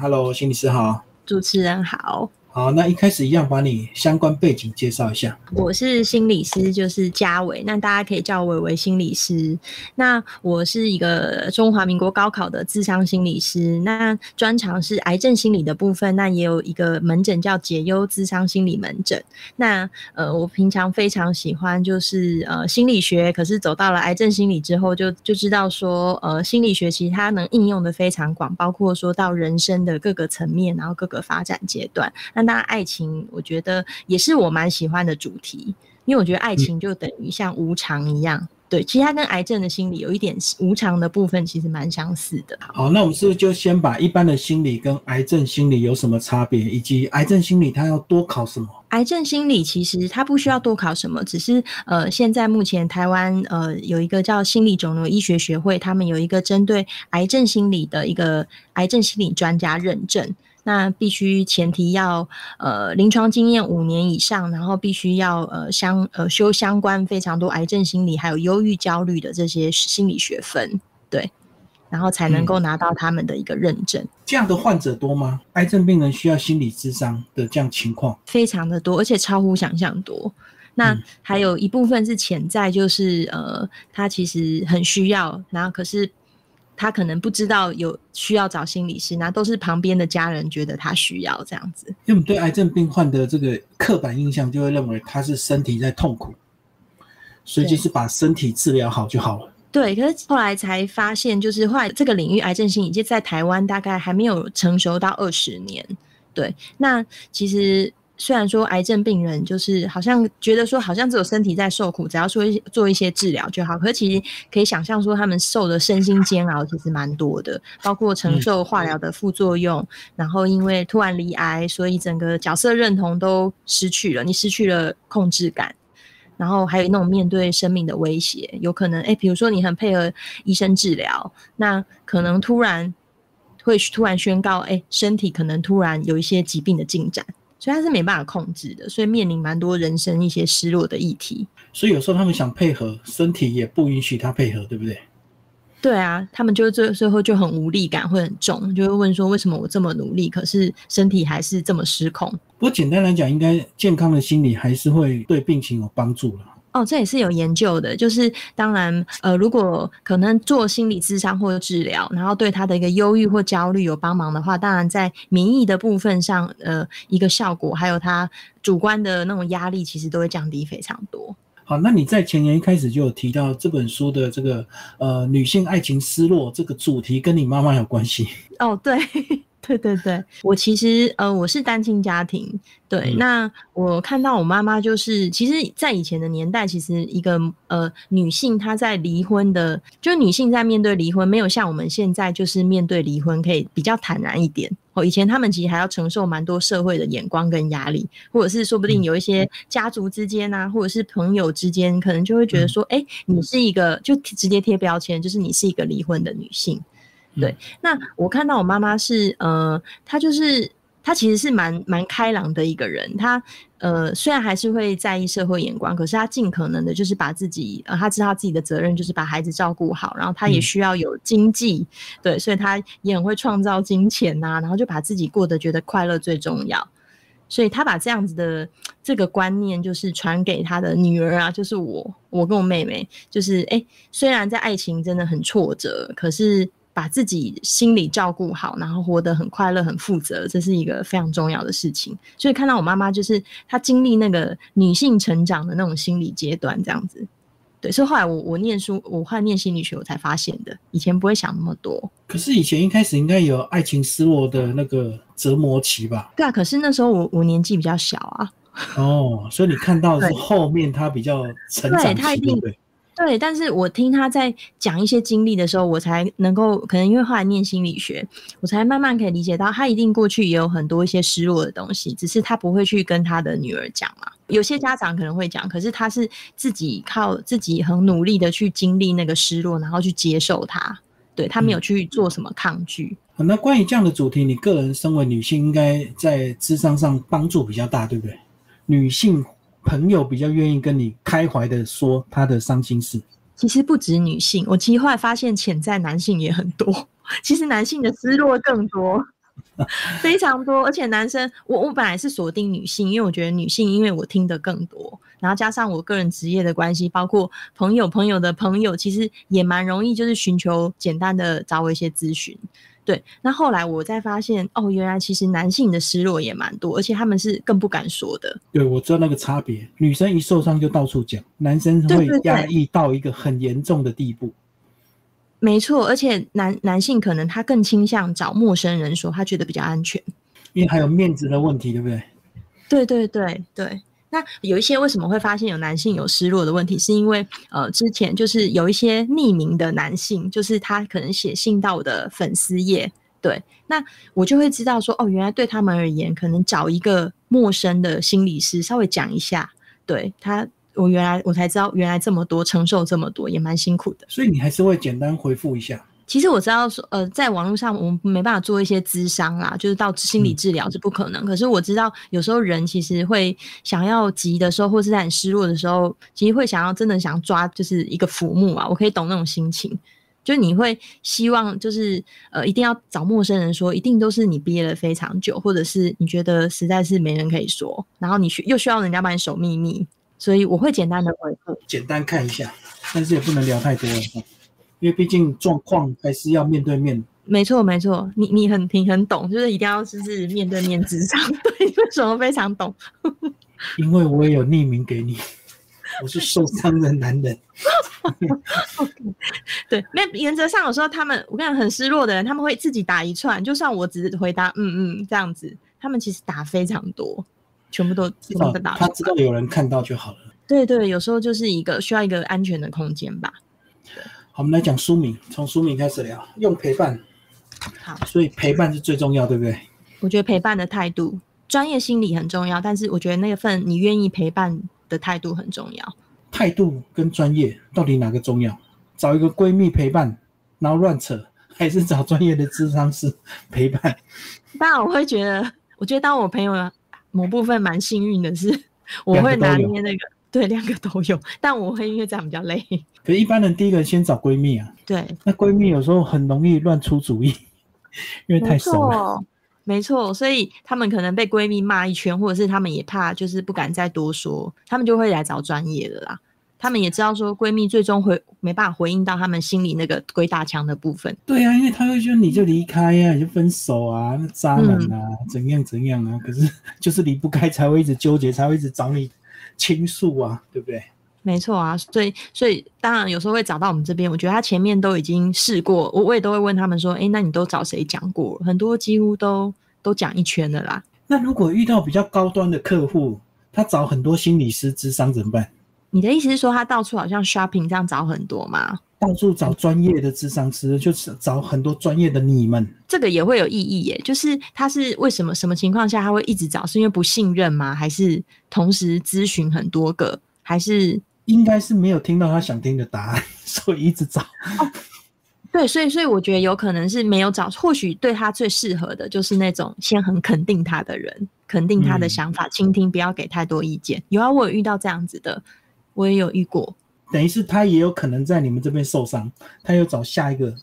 Hello，心理师好，主持人好。好，那一开始一样，把你相关背景介绍一下。我是心理师，就是嘉伟，那大家可以叫我为心理师。那我是一个中华民国高考的智商心理师，那专长是癌症心理的部分，那也有一个门诊叫解忧智商心理门诊。那呃，我平常非常喜欢就是呃心理学，可是走到了癌症心理之后，就就知道说呃心理学其实它能应用的非常广，包括说到人生的各个层面，然后各个发展阶段。那那爱情，我觉得也是我蛮喜欢的主题，因为我觉得爱情就等于像无常一样，对，其实它跟癌症的心理有一点无常的部分，其实蛮相似的。好，那我们是不是就先把一般的心理跟癌症心理有什么差别，以及癌症心理它要多考什么？癌症心理其实它不需要多考什么，只是呃，现在目前台湾呃有一个叫心理肿瘤医学学会，他们有一个针对癌症心理的一个癌症心理专家认证。那必须前提要呃临床经验五年以上，然后必须要呃相呃修相关非常多癌症心理还有忧郁焦虑的这些心理学分，对，然后才能够拿到他们的一个认证。这样的患者多吗？癌症病人需要心理智商的这样情况非常的多，而且超乎想象多。那还有一部分是潜在，就是呃他其实很需要，然后可是。他可能不知道有需要找心理师，那都是旁边的家人觉得他需要这样子。因为我们对癌症病患的这个刻板印象，就会认为他是身体在痛苦，所以就是把身体治疗好就好了。对，可是后来才发现，就是后来这个领域癌症心理，就在台湾大概还没有成熟到二十年。对，那其实。虽然说癌症病人就是好像觉得说好像只有身体在受苦，只要说做一些治疗就好，可是其实可以想象说他们受的身心煎熬其实蛮多的，包括承受化疗的副作用，然后因为突然离癌，所以整个角色认同都失去了，你失去了控制感，然后还有那种面对生命的威胁，有可能哎，比如说你很配合医生治疗，那可能突然会突然宣告哎，身体可能突然有一些疾病的进展。所以他是没办法控制的，所以面临蛮多人生一些失落的议题。所以有时候他们想配合，身体也不允许他配合，对不对？对啊，他们就最最后就很无力感会很重，就会问说：为什么我这么努力，可是身体还是这么失控？不过简单来讲，应该健康的心理还是会对病情有帮助了。哦，这也是有研究的，就是当然，呃，如果可能做心理咨商或者治疗，然后对他的一个忧郁或焦虑有帮忙的话，当然在免疫的部分上，呃，一个效果，还有他主观的那种压力，其实都会降低非常多。好，那你在前年一开始就有提到这本书的这个呃女性爱情失落这个主题，跟你妈妈有关系？哦，对。对对对，我其实呃我是单亲家庭，对，那我看到我妈妈就是，其实，在以前的年代，其实一个呃女性她在离婚的，就女性在面对离婚，没有像我们现在就是面对离婚可以比较坦然一点哦。以前他们其实还要承受蛮多社会的眼光跟压力，或者是说不定有一些家族之间啊，或者是朋友之间，可能就会觉得说，哎，你是一个就直接贴标签，就是你是一个离婚的女性。对，那我看到我妈妈是，呃，她就是她其实是蛮蛮开朗的一个人，她呃虽然还是会在意社会眼光，可是她尽可能的就是把自己，呃，她知道自己的责任就是把孩子照顾好，然后她也需要有经济，对，所以她也很会创造金钱呐，然后就把自己过得觉得快乐最重要，所以她把这样子的这个观念就是传给她的女儿啊，就是我，我跟我妹妹，就是哎，虽然在爱情真的很挫折，可是。把自己心理照顾好，然后活得很快乐、很负责，这是一个非常重要的事情。所以看到我妈妈，就是她经历那个女性成长的那种心理阶段，这样子。对，所以后来我我念书，我后来念心理学，我才发现的，以前不会想那么多。可是以前一开始应该有爱情失落的那个折磨期吧？对啊，可是那时候我我年纪比较小啊。哦，所以你看到 是后面他比较成长期，对？对，但是我听他在讲一些经历的时候，我才能够可能因为后来念心理学，我才慢慢可以理解到，他一定过去也有很多一些失落的东西，只是他不会去跟他的女儿讲嘛。有些家长可能会讲，可是他是自己靠自己很努力的去经历那个失落，然后去接受它。对他没有去做什么抗拒。那关于这样的主题，你个人身为女性，应该在智商上帮助比较大，对不对？女性。朋友比较愿意跟你开怀的说他的伤心事。其实不止女性，我其实后来发现潜在男性也很多。其实男性的失落更多。非常多，而且男生，我我本来是锁定女性，因为我觉得女性，因为我听得更多，然后加上我个人职业的关系，包括朋友朋友的朋友，其实也蛮容易，就是寻求简单的找我一些咨询。对，那后来我再发现，哦，原来其实男性的失落也蛮多，而且他们是更不敢说的。对，我知道那个差别，女生一受伤就到处讲，男生会压抑到一个很严重的地步。没错，而且男男性可能他更倾向找陌生人说，他觉得比较安全，因为还有面子的问题，对不对？对对对对。那有一些为什么会发现有男性有失落的问题，是因为呃之前就是有一些匿名的男性，就是他可能写信到我的粉丝页，对，那我就会知道说哦，原来对他们而言，可能找一个陌生的心理师稍微讲一下，对他，我原来我才知道原来这么多承受这么多也蛮辛苦的，所以你还是会简单回复一下。其实我知道说，呃，在网络上我们没办法做一些咨商啦，就是到心理治疗是不可能。可是我知道有时候人其实会想要急的时候，或是在很失落的时候，其实会想要真的想抓就是一个浮木啊。我可以懂那种心情，就是你会希望就是呃一定要找陌生人说，一定都是你憋了非常久，或者是你觉得实在是没人可以说，然后你需又需要人家帮你守秘密，所以我会简单的回复，简单看一下，但是也不能聊太多。因为毕竟状况还是要面对面。没错，没错，你你很挺很懂，就是一定要就是面对面智商。对，为什么非常懂？因为我也有匿名给你，我是受伤的男人。对，那原则上有时候他们，我跟你讲，很失落的人，他们会自己打一串，就算我只回答嗯嗯这样子，他们其实打非常多，全部都知道他知道有人看到就好了。对对，有时候就是一个需要一个安全的空间吧。我们来讲书名，从书名开始聊。用陪伴，好，所以陪伴是最重要，对不对？我觉得陪伴的态度，专业心理很重要，但是我觉得那份你愿意陪伴的态度很重要。态度跟专业到底哪个重要？找一个闺蜜陪伴，然后乱扯，还是找专业的智商师陪伴？当然，我会觉得，我觉得当我朋友某部分蛮幸运的是，我会拿捏那个。对，两个都有，但我会因为这样比较累。可一般人第一个先找闺蜜啊。对，那闺蜜有时候很容易乱出主意，因为太熟了。没错，所以他们可能被闺蜜骂一圈，或者是他们也怕，就是不敢再多说，他们就会来找专业的啦。他们也知道说闺蜜最终回没办法回应到他们心里那个鬼打墙的部分。对啊，因为他会说你就离开呀，你就分手啊，那渣男啊，怎样怎样啊，可是 就是离不开，才会一直纠结，才会一直找你。倾诉啊，对不对？没错啊，所以所以当然有时候会找到我们这边。我觉得他前面都已经试过，我我也都会问他们说：“哎，那你都找谁讲过？”很多几乎都都讲一圈的啦。那如果遇到比较高端的客户，他找很多心理师咨商怎么办？你的意思是说他到处好像 shopping 这样找很多吗？到处找专业的智商师，就是找很多专业的你们，这个也会有意义耶。就是他是为什么什么情况下他会一直找？是因为不信任吗？还是同时咨询很多个？还是应该是没有听到他想听的答案，所以一直找。对，所以所以我觉得有可能是没有找，或许对他最适合的就是那种先很肯定他的人，肯定他的想法，倾听，不要给太多意见。有啊，我有遇到这样子的，我也有遇过。等于是他也有可能在你们这边受伤，他又找下一个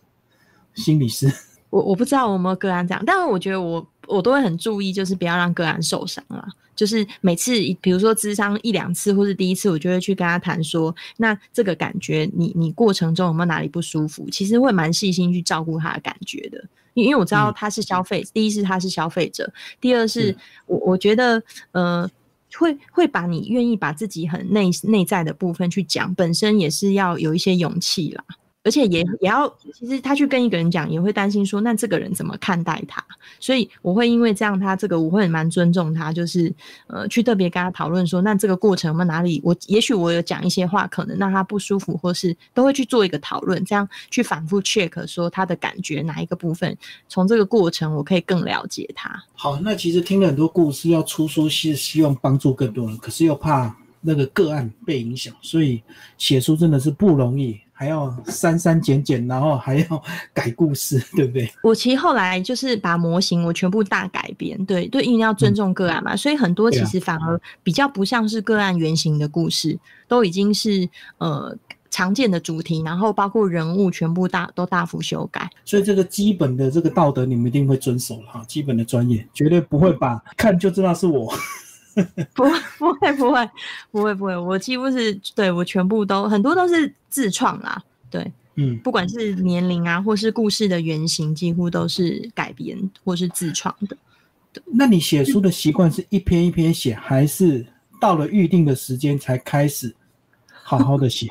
心理师。我我不知道有没有个案这样，但是我觉得我我都会很注意，就是不要让个案受伤啊。就是每次比如说咨商一两次，或是第一次，我就会去跟他谈说，那这个感觉你你过程中有没有哪里不舒服？其实会蛮细心去照顾他的感觉的，因因为我知道他是消费，第一是他是消费者，第二是我我觉得呃。会会把你愿意把自己很内内在的部分去讲，本身也是要有一些勇气啦。而且也也要，其实他去跟一个人讲，也会担心说，那这个人怎么看待他？所以我会因为这样，他这个我会蛮尊重他，就是呃，去特别跟他讨论说，那这个过程我们哪里，我也许我有讲一些话，可能让他不舒服，或是都会去做一个讨论，这样去反复 check 说他的感觉哪一个部分，从这个过程我可以更了解他。好，那其实听了很多故事，要出书是希望帮助更多人，可是又怕那个个案被影响，所以写书真的是不容易。还要删删减减，然后还要改故事，对不对？我其实后来就是把模型我全部大改编，对对，因为要尊重个案嘛，所以很多其实反而比较不像是个案原型的故事，都已经是呃常见的主题，然后包括人物全部大都大幅修改。所以这个基本的这个道德，你们一定会遵守了哈。基本的专业，绝对不会把看就知道是我。不 不会不会不会不会，我几乎是对我全部都很多都是自创啦。对，嗯，不管是年龄啊，或是故事的原型，几乎都是改编或是自创的。那你写书的习惯是一篇一篇写，还是到了预定的时间才开始好好的写？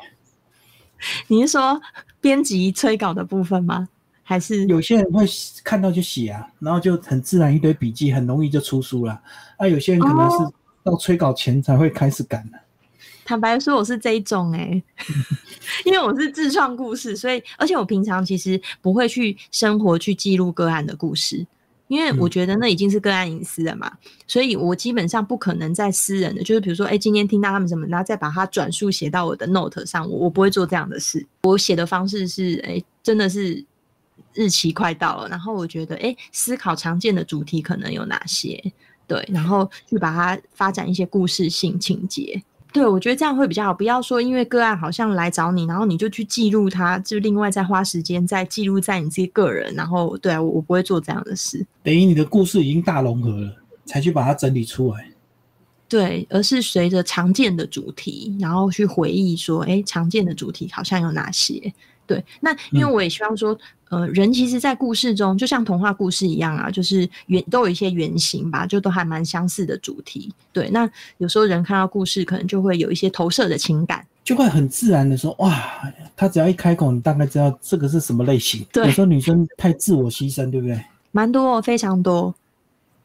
你是说编辑催稿的部分吗？还是有些人会看到就写啊，然后就很自然一堆笔记，很容易就出书了。啊，有些人可能是到催稿前才会开始赶的。坦白说，我是这一种哎，因为我是自创故事，所以而且我平常其实不会去生活去记录个案的故事。因为我觉得那已经是个案隐私了嘛，所以我基本上不可能在私人的，就是比如说，哎，今天听到他们什么，然后再把它转述写到我的 note 上，我我不会做这样的事。我写的方式是，哎，真的是日期快到了，然后我觉得，哎，思考常见的主题可能有哪些，对，然后去把它发展一些故事性情节。对，我觉得这样会比较好。不要说因为个案好像来找你，然后你就去记录它，就另外再花时间再记录在你自己个人。然后，对啊，我我不会做这样的事。等于你的故事已经大融合了，才去把它整理出来。对，而是随着常见的主题，然后去回忆说，哎，常见的主题好像有哪些？对，那因为我也希望说。呃，人其实，在故事中就像童话故事一样啊，就是原都有一些原型吧，就都还蛮相似的主题。对，那有时候人看到故事，可能就会有一些投射的情感，就会很自然的说，哇，他只要一开口，你大概知道这个是什么类型。对，有时候女生太自我牺牲，对不对？蛮多，非常多。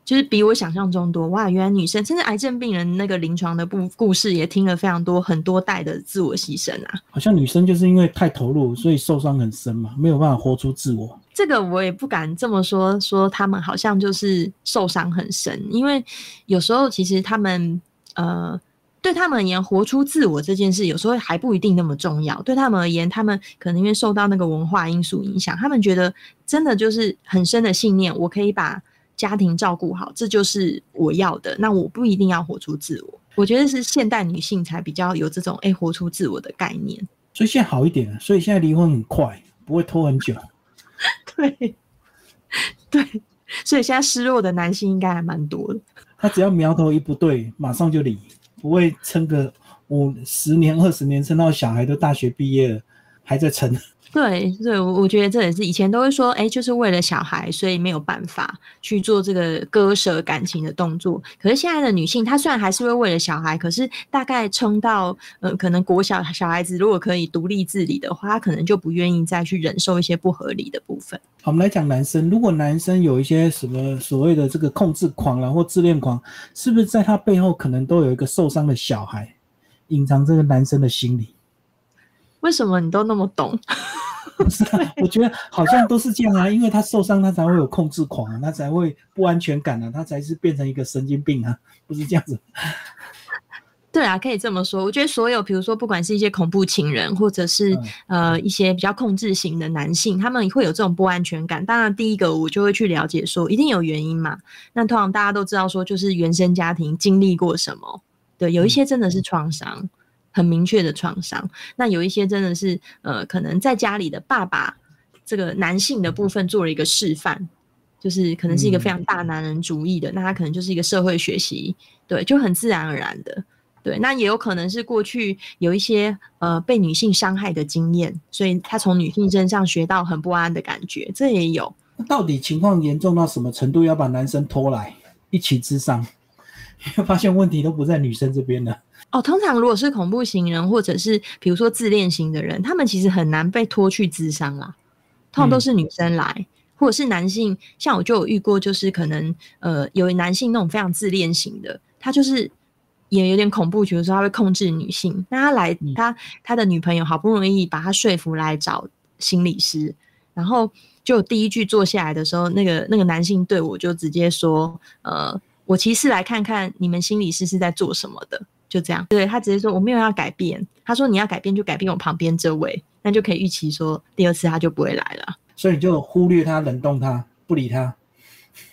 就是比我想象中多哇！原来女生甚至癌症病人那个临床的故故事也听了非常多，很多代的自我牺牲啊。好像女生就是因为太投入，所以受伤很深嘛，没有办法活出自我。这个我也不敢这么说，说他们好像就是受伤很深，因为有时候其实他们呃，对他们而言，活出自我这件事有时候还不一定那么重要。对他们而言，他们可能因为受到那个文化因素影响，他们觉得真的就是很深的信念，我可以把。家庭照顾好，这就是我要的。那我不一定要活出自我，我觉得是现代女性才比较有这种哎活出自我的概念。所以现在好一点了，所以现在离婚很快，不会拖很久。对，对，所以现在失落的男性应该还蛮多的。他只要苗头一不对，马上就离，不会撑个五十年、二十年，撑到小孩都大学毕业了还在撑。对对，我我觉得这也是以前都会说，哎，就是为了小孩，所以没有办法去做这个割舍感情的动作。可是现在的女性，她虽然还是会为了小孩，可是大概撑到，呃，可能国小小孩子如果可以独立自理的话，她可能就不愿意再去忍受一些不合理的部分。好，我们来讲男生，如果男生有一些什么所谓的这个控制狂然，或自恋狂，是不是在他背后可能都有一个受伤的小孩，隐藏这个男生的心理？为什么你都那么懂？不是，我觉得好像都是这样啊，因为他受伤，他才会有控制狂啊，他才会不安全感啊，他才是变成一个神经病啊，不是这样子。对啊，可以这么说。我觉得所有，比如说，不管是一些恐怖情人，或者是呃一些比较控制型的男性，他们会有这种不安全感。当然，第一个我就会去了解说，一定有原因嘛。那通常大家都知道说，就是原生家庭经历过什么，对，有一些真的是创伤。很明确的创伤，那有一些真的是，呃，可能在家里的爸爸这个男性的部分做了一个示范，就是可能是一个非常大男人主义的，那他可能就是一个社会学习，对，就很自然而然的，对，那也有可能是过去有一些呃被女性伤害的经验，所以他从女性身上学到很不安的感觉，这也有。到底情况严重到什么程度，要把男生拖来一起治伤？发现问题都不在女生这边了。哦，通常如果是恐怖型人，或者是比如说自恋型的人，他们其实很难被拖去智商啦。通常都是女生来，或者是男性。像我就有遇过，就是可能呃，有男性那种非常自恋型的，他就是也有点恐怖，比如说他会控制女性。那他来，他他的女朋友好不容易把他说服来找心理师，然后就第一句坐下来的时候，那个那个男性对我就直接说：“呃，我其实来看看你们心理师是在做什么的。”就这样，对他直接说我没有要改变。他说你要改变就改变我旁边这位，那就可以预期说第二次他就不会来了。所以你就忽略他，冷冻他，不理他。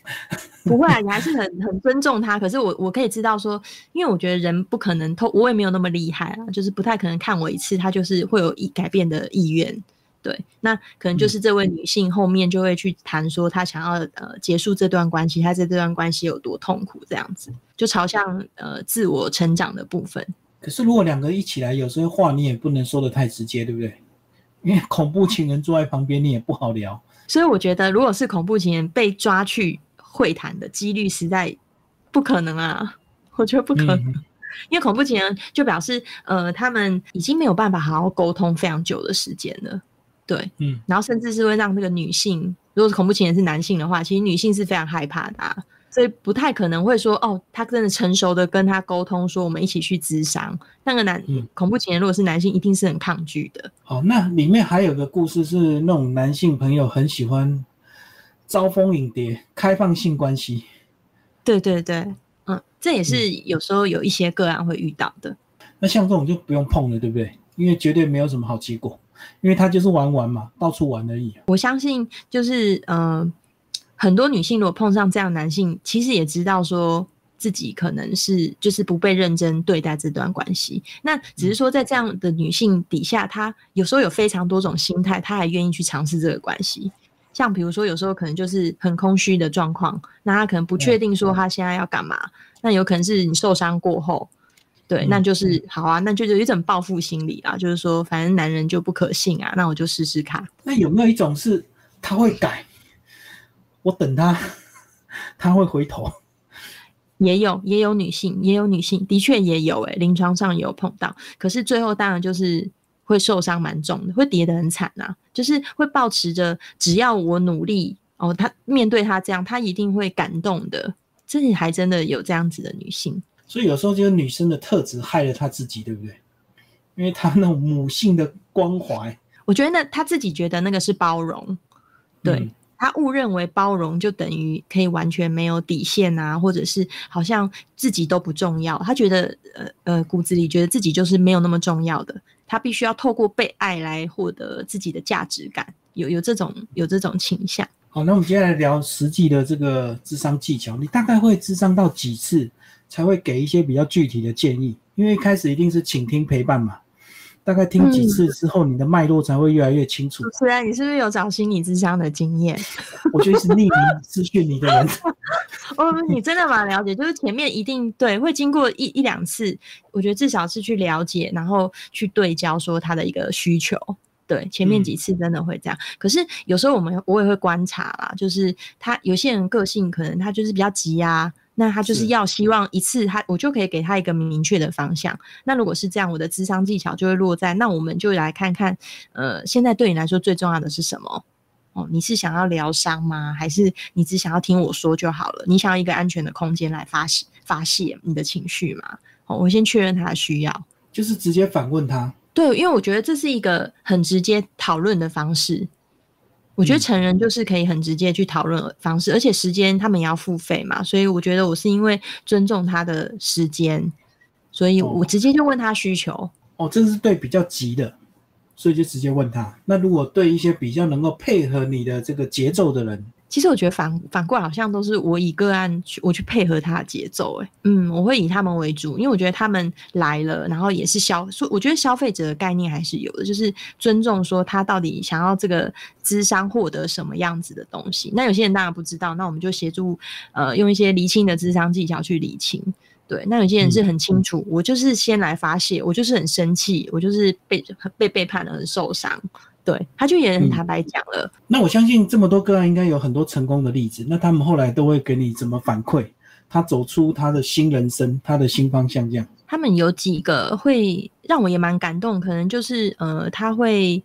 不会啊，你还是很很尊重他。可是我我可以知道说，因为我觉得人不可能偷，我也没有那么厉害啊，就是不太可能看我一次，他就是会有意改变的意愿。对，那可能就是这位女性后面就会去谈说，她想要呃结束这段关系，她在这段关系有多痛苦，这样子就朝向呃自我成长的部分。可是如果两个一起来，有时候话你也不能说的太直接，对不对？因为恐怖情人坐在旁边，你也不好聊。所以我觉得，如果是恐怖情人被抓去会谈的几率实在不可能啊！我觉得不可能，因为恐怖情人就表示呃，他们已经没有办法好好沟通非常久的时间了。对，嗯，然后甚至是会让那个女性，如果是恐怖情人是男性的话，其实女性是非常害怕的，所以不太可能会说，哦，他真的成熟的跟他沟通，说我们一起去咨商。那个男恐怖情人如果是男性，一定是很抗拒的。好，那里面还有个故事是那种男性朋友很喜欢招蜂引蝶、开放性关系。对对对，嗯，这也是有时候有一些个案会遇到的。那像这种就不用碰了，对不对？因为绝对没有什么好结果。因为他就是玩玩嘛，到处玩而已。我相信，就是呃，很多女性如果碰上这样男性，其实也知道说自己可能是就是不被认真对待这段关系。那只是说，在这样的女性底下，她有时候有非常多种心态，她还愿意去尝试这个关系。像比如说，有时候可能就是很空虚的状况，那她可能不确定说她现在要干嘛。那有可能是你受伤过后。对，那就是好啊，那就有一种报复心理啊，就是说，反正男人就不可信啊，那我就试试看。那有没有一种是他会改？我等他，他会回头。也有，也有女性，也有女性，的确也有，哎，临床上有碰到。可是最后当然就是会受伤蛮重的，会跌得很惨啊，就是会保持着只要我努力哦，他面对他这样，他一定会感动的。这里还真的有这样子的女性。所以有时候就是女生的特质害了她自己，对不对？因为她那种母性的关怀，我觉得那她自己觉得那个是包容，对她误认为包容就等于可以完全没有底线啊，或者是好像自己都不重要。她觉得呃呃骨子里觉得自己就是没有那么重要的，她必须要透过被爱来获得自己的价值感，有有这种有这种倾向。好，那我们接下来聊实际的这个智商技巧，你大概会智商到几次？才会给一些比较具体的建议，因为一开始一定是倾听陪伴嘛，大概听几次之后，你的脉络才会越来越清楚。主持人，你是不是有找心理咨商的经验？我觉得是匿名咨询你的人。哦，你真的蛮了解，就是前面一定对会经过一一两次，我觉得至少是去了解，然后去对焦说他的一个需求。对，前面几次真的会这样，可是有时候我们我也会观察啦，就是他有些人个性可能他就是比较急啊。那他就是要希望一次他我就可以给他一个明确的方向。那如果是这样，我的智商技巧就会落在那我们就来看看，呃，现在对你来说最重要的是什么？哦，你是想要疗伤吗？还是你只想要听我说就好了？你想要一个安全的空间来发泄发泄你的情绪吗？哦，我先确认他的需要，就是直接反问他。对，因为我觉得这是一个很直接讨论的方式。我觉得成人就是可以很直接去讨论方式，而且时间他们也要付费嘛，所以我觉得我是因为尊重他的时间，所以我直接就问他需求。哦，这是对比较急的，所以就直接问他。那如果对一些比较能够配合你的这个节奏的人。其实我觉得反反过来好像都是我以个案去我去配合他的节奏，哎，嗯，我会以他们为主，因为我觉得他们来了，然后也是消，所以我觉得消费者的概念还是有的，就是尊重说他到底想要这个智商获得什么样子的东西。那有些人当然不知道，那我们就协助呃用一些厘清的智商技巧去厘清。对，那有些人是很清楚，我就是先来发泄，我就是很生气，我就是被被背叛了，很受伤。对，他就也很坦白讲了。那我相信这么多个案应该有很多成功的例子。那他们后来都会给你怎么反馈？他走出他的新人生，他的新方向这样。他们有几个会让我也蛮感动，可能就是呃，他会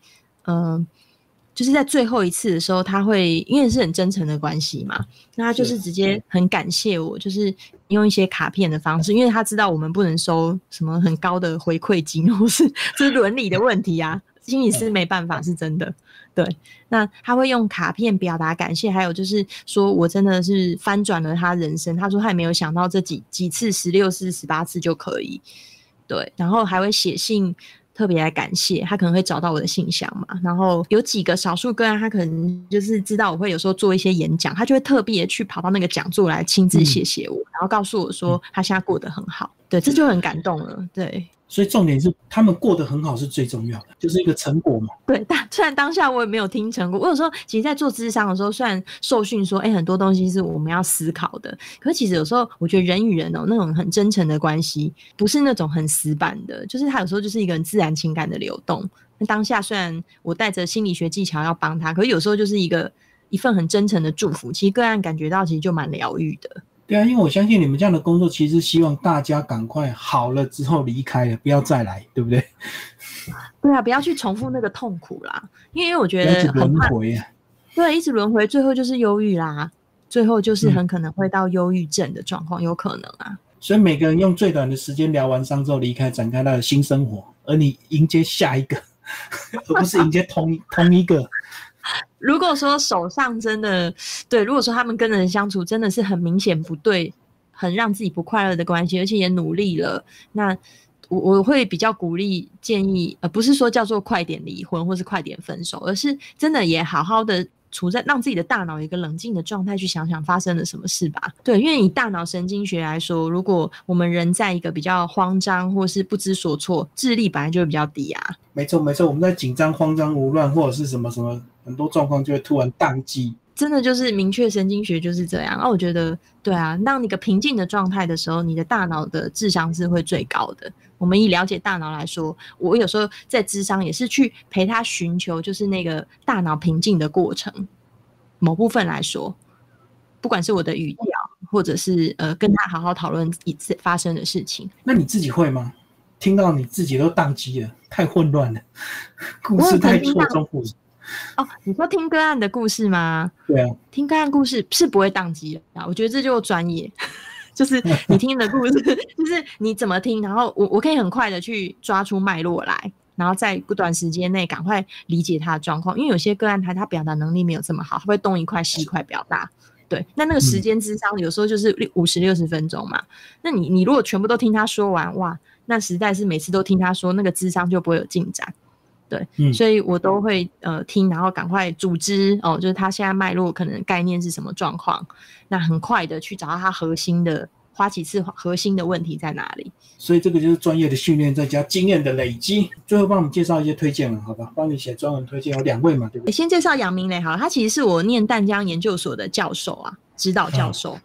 呃，就是在最后一次的时候，他会因为是很真诚的关系嘛，那他就是直接很感谢我，就是用一些卡片的方式，因为他知道我们不能收什么很高的回馈金，或是这是伦理的问题啊。心理师没办法，是真的。对，那他会用卡片表达感谢，还有就是说我真的是翻转了他人生。他说他也没有想到这几几次十六次、十八次就可以。对，然后还会写信特别来感谢，他可能会找到我的信箱嘛。然后有几个少数个案，他可能就是知道我会有时候做一些演讲，他就会特别去跑到那个讲座来亲自谢谢我，然后告诉我说他现在过得很好。对，这就很感动了。对。所以重点是他们过得很好是最重要的，就是一个成果嘛。对，但虽然当下我也没有听成果，我有时候其实，在做智商的时候，虽然受训说，哎，很多东西是我们要思考的，可是其实有时候我觉得人与人哦，那种很真诚的关系，不是那种很死板的，就是他有时候就是一个很自然情感的流动。那当下虽然我带着心理学技巧要帮他，可是有时候就是一个一份很真诚的祝福，其实个案感觉到其实就蛮疗愈的。对啊，因为我相信你们这样的工作，其实希望大家赶快好了之后离开了，不要再来，对不对？对啊，不要去重复那个痛苦啦。因为我觉得轮回啊，对，一直轮回，最后就是忧郁啦，最后就是很可能会到忧郁症的状况，有可能啊。所以每个人用最短的时间疗完伤之后离开，展开他的新生活，而你迎接下一个，而不是迎接同同一个。如果说手上真的对，如果说他们跟人相处真的是很明显不对，很让自己不快乐的关系，而且也努力了，那我我会比较鼓励建议，呃，不是说叫做快点离婚或是快点分手，而是真的也好好的。处在让自己的大脑一个冷静的状态去想想发生了什么事吧。对，因为以大脑神经学来说，如果我们人在一个比较慌张或是不知所措，智力本来就会比较低啊。没错没错，我们在紧张、慌张、无乱或者是什么什么很多状况就会突然宕机。真的就是明确神经学就是这样。那我觉得对啊，当你个平静的状态的时候，你的大脑的智商是会最高的。我们以了解大脑来说，我有时候在智商也是去陪他寻求，就是那个大脑平静的过程。某部分来说，不管是我的语调，或者是呃跟他好好讨论一次发生的事情，那你自己会吗？听到你自己都宕机了，太混乱了，故事太错综复杂。哦，你说听个案的故事吗？对啊，听个案故事是不会宕机的啊。我觉得这就专业。就是你听的故事，就是你怎么听，然后我我可以很快的去抓出脉络来，然后在不短时间内赶快理解他的状况。因为有些个案他他表达能力没有这么好，他会东一块西一块表达。对，那那个时间智商有时候就是六五十六十分钟嘛。那你你如果全部都听他说完，哇，那实在是每次都听他说，那个智商就不会有进展。对，所以我都会呃听，然后赶快组织哦，就是他现在脉络可能概念是什么状况，那很快的去找到他核心的，花几次核心的问题在哪里。所以这个就是专业的训练，再加经验的累积。最后帮我们介绍一些推荐了，好吧？帮你写专文推荐有两位嘛，对不对？先介绍杨明磊，好，他其实是我念淡江研究所的教授啊，指导教授。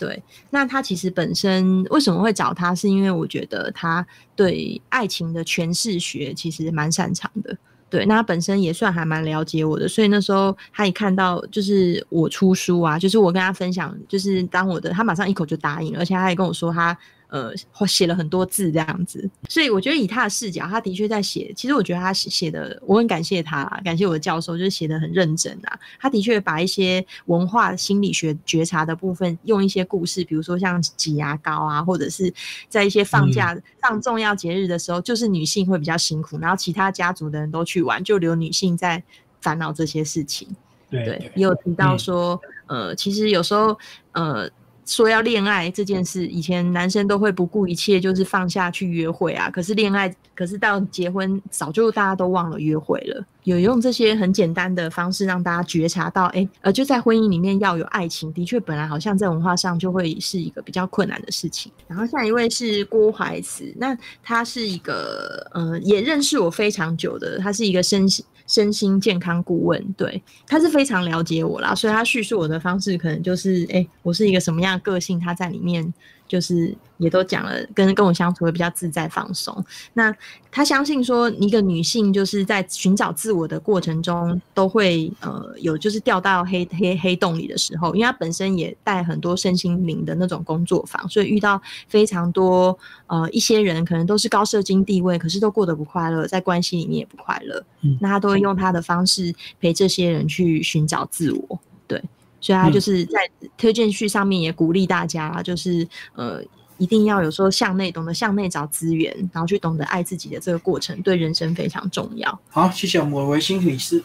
对，那他其实本身为什么会找他？是因为我觉得他对爱情的诠释学其实蛮擅长的。对，那他本身也算还蛮了解我的，所以那时候他一看到就是我出书啊，就是我跟他分享，就是当我的，他马上一口就答应了，而且他还跟我说他。呃，写了很多字这样子，所以我觉得以他的视角，他的确在写。其实我觉得他写写的，我很感谢他，感谢我的教授，就是写的很认真啊。他的确把一些文化心理学觉察的部分，用一些故事，比如说像挤牙膏啊，或者是在一些放假放重要节日的时候，就是女性会比较辛苦，然后其他家族的人都去玩，就留女性在烦恼这些事情。对，也有提到说，呃，其实有时候，呃。说要恋爱这件事，以前男生都会不顾一切，就是放下去约会啊。可是恋爱，可是到结婚，早就大家都忘了约会了。有用这些很简单的方式让大家觉察到，哎，呃，就在婚姻里面要有爱情，的确本来好像在文化上就会是一个比较困难的事情。然后下一位是郭怀慈，那他是一个，呃，也认识我非常久的，他是一个身心。身心健康顾问，对，他是非常了解我啦，所以他叙述我的方式可能就是，哎，我是一个什么样的个性，他在里面。就是也都讲了，跟跟我相处会比较自在放松。那他相信说，一个女性就是在寻找自我的过程中，都会呃有就是掉到黑黑黑洞里的时候，因为他本身也带很多身心灵的那种工作坊，所以遇到非常多呃一些人，可能都是高社经地位，可是都过得不快乐，在关系里面也不快乐。嗯，那他都会用他的方式陪这些人去寻找自我。对。所以他就是在推荐序上面也鼓励大家，就是呃，一定要有时候向内，懂得向内找资源，然后去懂得爱自己的这个过程，对人生非常重要。好，谢谢我们维新女士。